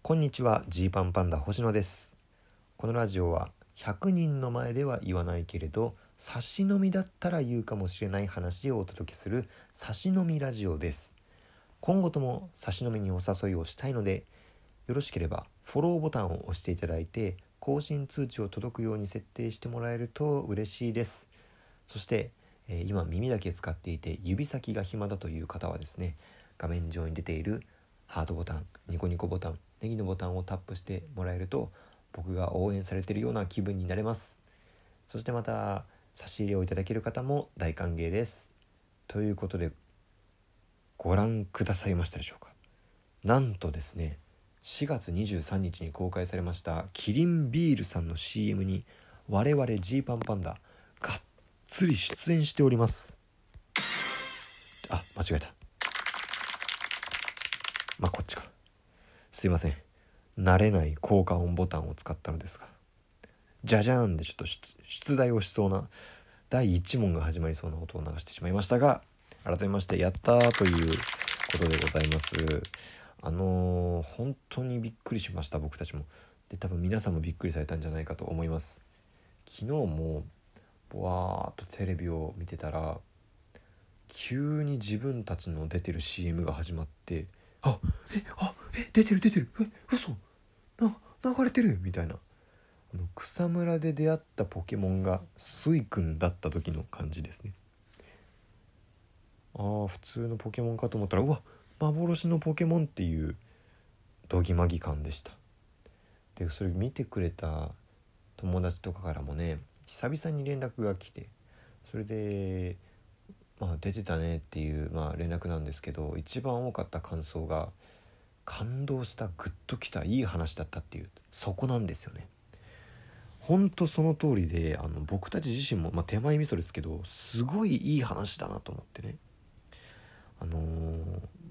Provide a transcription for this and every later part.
こんにちはジーパンパンダ星野です。このラジオは100人の前では言わないけれど差し飲みだったら言うかもしれない話をお届けする差し飲みラジオです。今後とも差し飲みにお誘いをしたいのでよろしければフォローボタンを押していただいて更新通知を届くように設定してもらえると嬉しいです。そして、えー今耳だけ使っていて指先が暇だという方はですね画面上に出ているハートボタンニコニコボタンネギのボタンをタップしてもらえると僕が応援されているような気分になれます。そしてまた差し入れをいただける方も大歓迎です。ということでご覧くださいましたでしょうか。なんとですね4月23日に公開されましたキリンビールさんの CM に我々ジーパンパンダがっつり出演しております。あ間違えた。まあこっちか。すいません。慣れない効果音ボタンを使ったのですが。じゃじゃーんでちょっと出題をしそうな第1問が始まりそうな音を流してしまいましたが改めましてやったーということでございます。あのー本当にびっくりしました僕たちも。で多分皆さんもびっくりされたんじゃないかと思います。昨日もぼわーっとテレビを見てたら急に自分たちの出てる CM が始まってあえあえ出てる出てる。え嘘。な流れてる。みたいな。あの草むらで出会ったポケモンがスイ君だった時の感じですね。ああ普通のポケモンかと思ったらうわ幻のポケモンっていうどぎまぎ感でした。でそれ見てくれた友達とかからもね久々に連絡が来てそれでまあ出てたねっていう、まあ、連絡なんですけど一番多かった感想が感動したグッときたいい話だったっていうそこなんですよね。ほんとその通りであの僕たち自身も、まあ、手前味噌ですけどすごいいい話だなと思ってね。あのー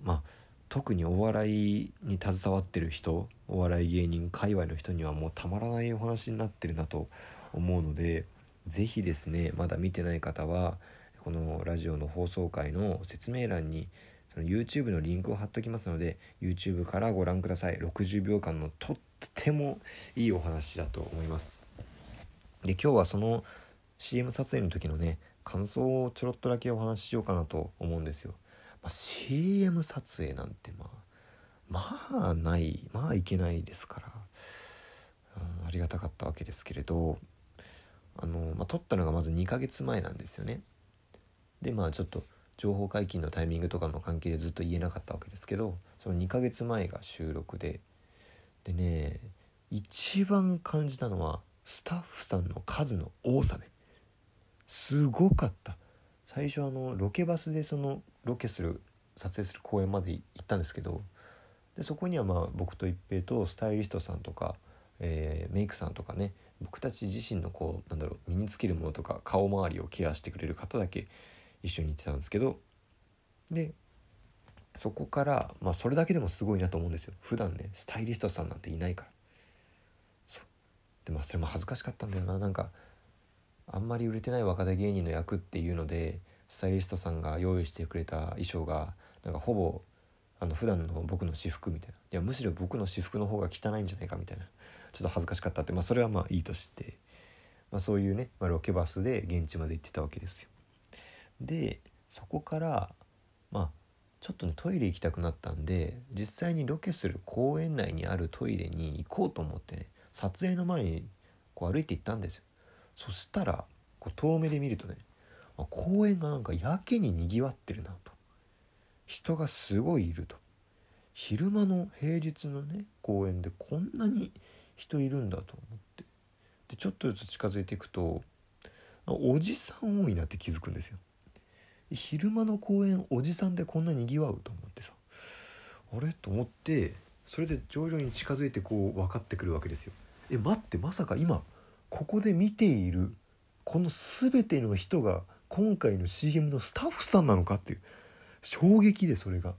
まあ特にお笑いに携わってる人お笑い芸人界隈の人にはもうたまらないお話になってるなと思うので是非ですねまだ見てない方はこのラジオの放送回の説明欄にその YouTube のリンクを貼っときますので YouTube からご覧ください。60秒間のとってもいいお話だと思います。で今日はその CM 撮影の時のね感想をちょろっとだけお話ししようかなと思うんですよ、まあ、CM 撮影なんてまあまあないまあいけないですから、うんありがたかったわけですけれどあの、まあ、撮ったのがまず2ヶ月前なんですよね。でまあちょっと情報解禁のタイミングとかの関係でずっと言えなかったわけですけどその2ヶ月前が収録ででね一番感じたのはスタッフさんの数の多さね。すごかった。最初あのロケバスでそのロケする撮影する公園まで行ったんですけどでそこにはまあ僕と一平とスタイリストさんとか、えーメイクさんとかね僕たち自身のこうなんだろう身につけるものとか顔周りをケアしてくれる方だけ一緒に行ってたんですけどでそこからまあそれだけでもすごいなと思うんですよ。普段ねスタイリストさんなんていないから。そでまあそれも恥ずかしかったんだよな。なんかあんまり売れてない若手芸人の役っていうのでスタイリストさんが用意してくれた衣装がなんかほぼあの普段の僕の私服みたいな。いやむしろ僕の私服の方が汚いんじゃないかみたいな。ちょっと恥ずかしかったってまあそれはまあいいとして、まあ、そういうね、まあ、ロケバスで現地まで行ってたわけですよ。でそこからまあちょっとねトイレ行きたくなったんで実際にロケする公園内にあるトイレに行こうと思ってね撮影の前にこう歩いて行ったんですよ。そしたらこう遠目で見るとね公園がなんかやけににぎわってるなと。人がすごいいると。昼間の平日のね公園でこんなに人いるんだと思って。でちょっとずつ近づいていくとおじさん多いなって気づくんですよ。昼間の公園おじさんでこんなにぎわうと思ってさ。あれ？と思ってそれで徐々に近づいてこう分かってくるわけですよ。え待ってまさか今ここで見ているこの全ての人が今回の CM のスタッフさんなのかっていう衝撃でそれが。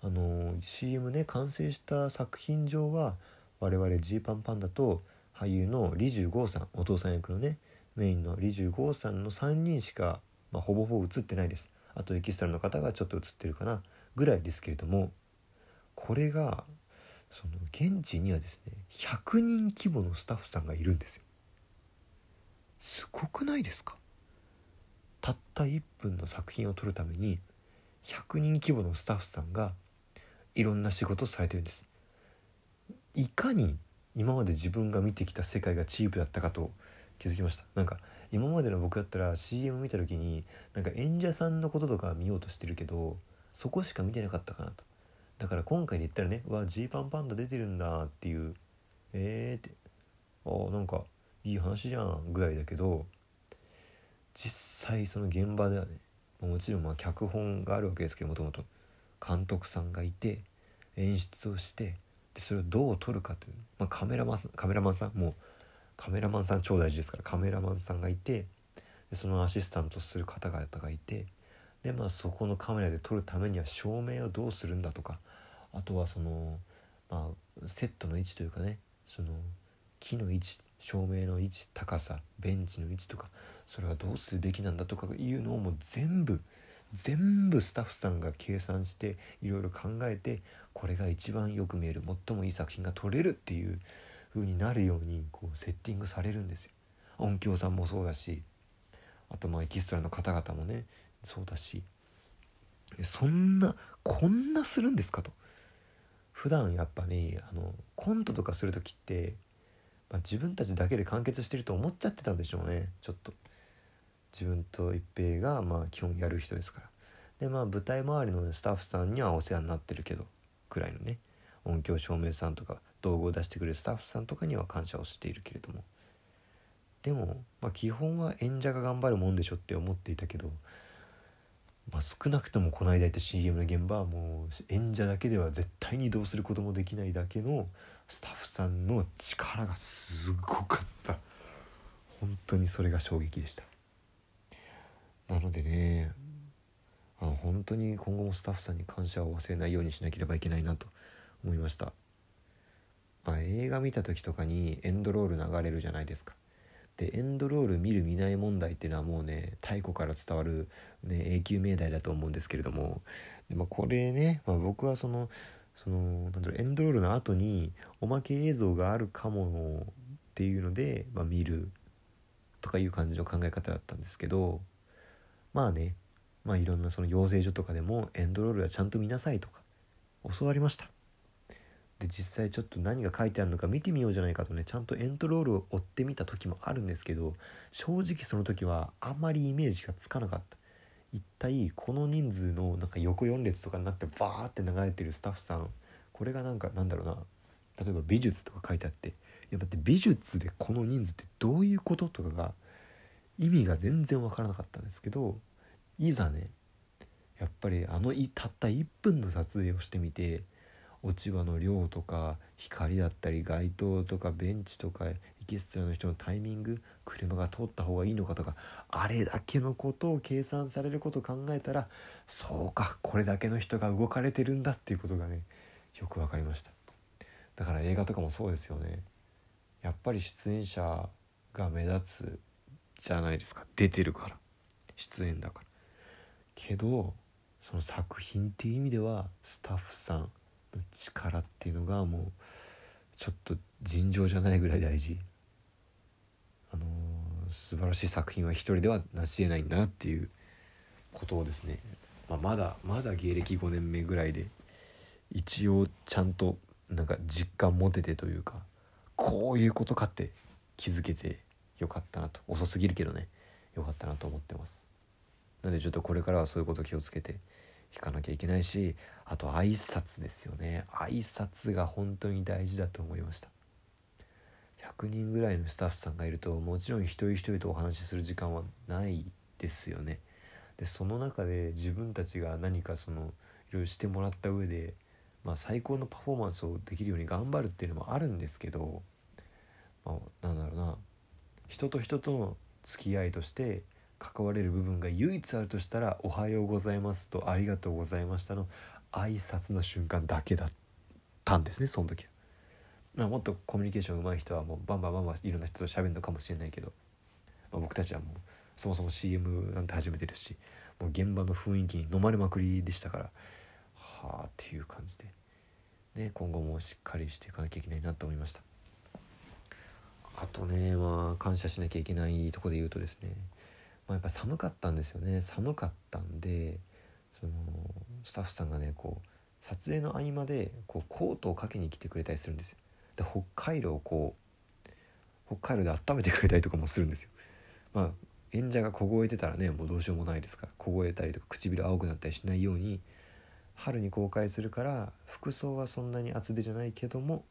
あの CM ね完成した作品上は我々ジーパンパンダと俳優の李十剛さんお父さん役のねメインの李十剛さんの3人しか、まあ、ほぼほぼ映ってないです。あとエキストラの方がちょっと映ってるかなぐらいですけれどもこれがその現地にはですね100人規模のスタッフさんがいるんですよ。すごくないですか？たった1分の作品を撮るために100人規模のスタッフさんがいろんな仕事をされてるんです。いかに今まで自分が見てきた世界がチープだったかと気づきました。なんか今までの僕だったら CM 見た時になんか演者さんのこととか見ようとしてるけどそこしか見てなかったかなと。だから今回で言ったらね「うわジーパンパンダ出てるんだ」っていう「えー」って「あなんかいい話じゃん」ぐらいだけど実際その現場ではねもちろんまあ脚本があるわけですけどもともと。監督さんがいて演出をしてでそれをどう撮るかという、まあ、カメラマンカメラマンさんもうカメラマンさん超大事ですからカメラマンさんがいてでそのアシスタントする方々がいてでまあそこのカメラで撮るためには照明をどうするんだとかあとはその、まあ、セットの位置というかねその木の位置照明の位置高さベンチの位置とかそれはどうするべきなんだとかいうのをもう全部全部スタッフさんが計算していろいろ考えてこれが一番よく見える最もいい作品が撮れるっていう風になるようにこうセッティングされるんですよ。音響さんもそうだしあとまあエキストラの方々もねそうだし。そんなこんなするんですかと。普段やっぱねあのコントとかする時って、まあ、自分たちだけで完結してると思っちゃってたんでしょうね。ちょっと。自分と一平がまあ基本やる人ですから。でまあ舞台周りのスタッフさんにはお世話になってるけどくらいのね音響照明さんとか道具を出してくれるスタッフさんとかには感謝をしているけれども。でも、まあ、基本は演者が頑張るもんでしょって思っていたけど、まあ、少なくともこの間言った CM の現場はもう演者だけでは絶対にどうすることもできないだけのスタッフさんの力がすごかった。本当にそれが衝撃でした。なのでねあの本当に今後もスタッフさんに感謝を忘れないようにしなければいけないなと思いました。まあ、映画見た時とかにエンドロール流れるじゃないですか。でエンドロール見る見ない問題っていうのはもうね太古から伝わる、ね、永久命題だと思うんですけれどもで、まあ、これね、まあ、僕はそのそのなんだろうエンドロールの後におまけ映像があるかもっていうので、まあ、見るとかいう感じの考え方だったんですけどまあねまあいろんなその養成所とかでもエンドロールはちゃんと見なさいとか教わりました。で実際ちょっと何が書いてあるのか見てみようじゃないかとねちゃんとエントロールを追ってみた時もあるんですけど正直その時はあまりイメージがつかなかった。一体この人数のなんか横4列とかになってバーって流れてるスタッフさんこれがなんかなんだろうな例えば美術とか書いてあっていやだって美術でこの人数ってどういうこととかが意味が全然わからなかったんですけどいざねやっぱりあのたった1分の撮影をしてみて落ち葉の量とか光だったり街灯とかベンチとかエキストラの人のタイミング車が通った方がいいのかとかあれだけのことを計算されることを考えたらそうかこれだけの人が動かれてるんだっていうことがねよく分かりました。だから映画とかもそうですよね。やっぱり出演者が目立つじゃないですか。出てるから。出演だから。けどその作品っていう意味ではスタッフさん力っていうのがもうちょっと尋常じゃないぐらい大事。あのー、素晴らしい作品は一人では成し得ないんだなっていうことをですね、まあ、まだまだ芸歴5年目ぐらいで一応ちゃんとなんか実感持ててというかこういうことかって気づけてよかったなと。遅すぎるけどね。よかったなと思ってます。なのでちょっとこれからはそういうこと気をつけて引かなきゃいけないしあと挨拶ですよね。挨拶が本当に大事だと思いました。100人ぐらいのスタッフさんがいるともちろん一人一人とお話しする時間はないですよね。でその中で自分たちが何かそのいろいろしてもらった上で、まあ、最高のパフォーマンスをできるように頑張るっていうのもあるんですけど、まあ、なんだろうな。人と人との付き合いとして関われる部分が唯一あるとしたら「おはようございます」と「ありがとうございました」の挨拶の瞬間だけだったんですねその時は。まあ、もっとコミュニケーション上手い人はもうバンバンバンバンいろんな人と喋るのかもしれないけど、まあ、僕たちはもうそもそも CM なんて始めてるしもう現場の雰囲気に飲まれまくりでしたからはあっていう感じでね、今後もしっかりしていかなきゃいけないなと思いましたあとねまあ感謝しなきゃいけないとこで言うとですね、まあ、やっぱ寒かったんですよね。寒かったんでそのスタッフさんがねこう撮影の合間でこうコートをかけに来てくれたりするんですよ。で北海道をこう北海道で温めてくれたりとかもするんですよ。まあ演者が凍えてたらねもうどうしようもないですから凍えたりとか唇青くなったりしないように春に公開するから服装はそんなに厚手じゃないけども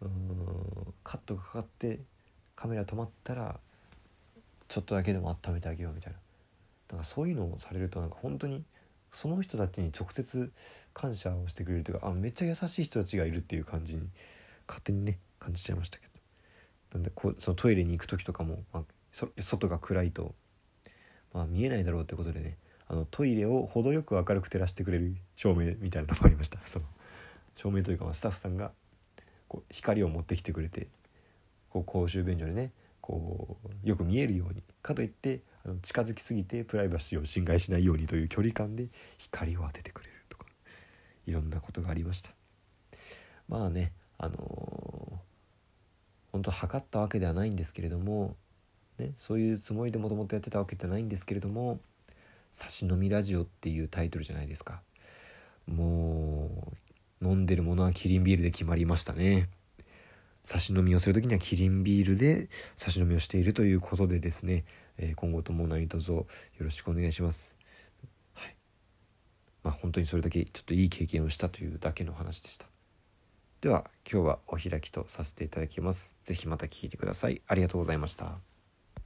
うーんカットがかかってカメラ止まったらちょっとだけでも温めてあげようみたいな。なんかそういうのをされるとなんか本当にその人たちに直接感謝をしてくれるというかあめっちゃ優しい人たちがいるっていう感じに勝手にね感じちゃいましたけど。なんでこうそのトイレに行く時とかも、まあ、外が暗いと、まあ、見えないだろうってことでねあのトイレを程よく明るく照らしてくれる照明みたいなのもありました。その照明というか、まあ、スタッフさんがこう光を持ってきてくれてこう公衆便所でねこうよく見えるように。かといってあの近づきすぎてプライバシーを侵害しないようにという距離感で光を当ててくれるとかいろんなことがありました。まあねあのー、本当測ったわけではないんですけれども、ね、そういうつもりでもともとやってたわけではないんですけれども「差し飲みラジオ」っていうタイトルじゃないですか。もう飲んでるものはキリンビールで決まりましたね。差し飲みをする時にはキリンビールで差し飲みをしているということでですね、えー、今後とも何卒よろしくお願いします。はい。まあ本当にそれだけちょっといい経験をしたというだけの話でした。では今日はお開きとさせていただきます。是非また聞いてください。ありがとうございました。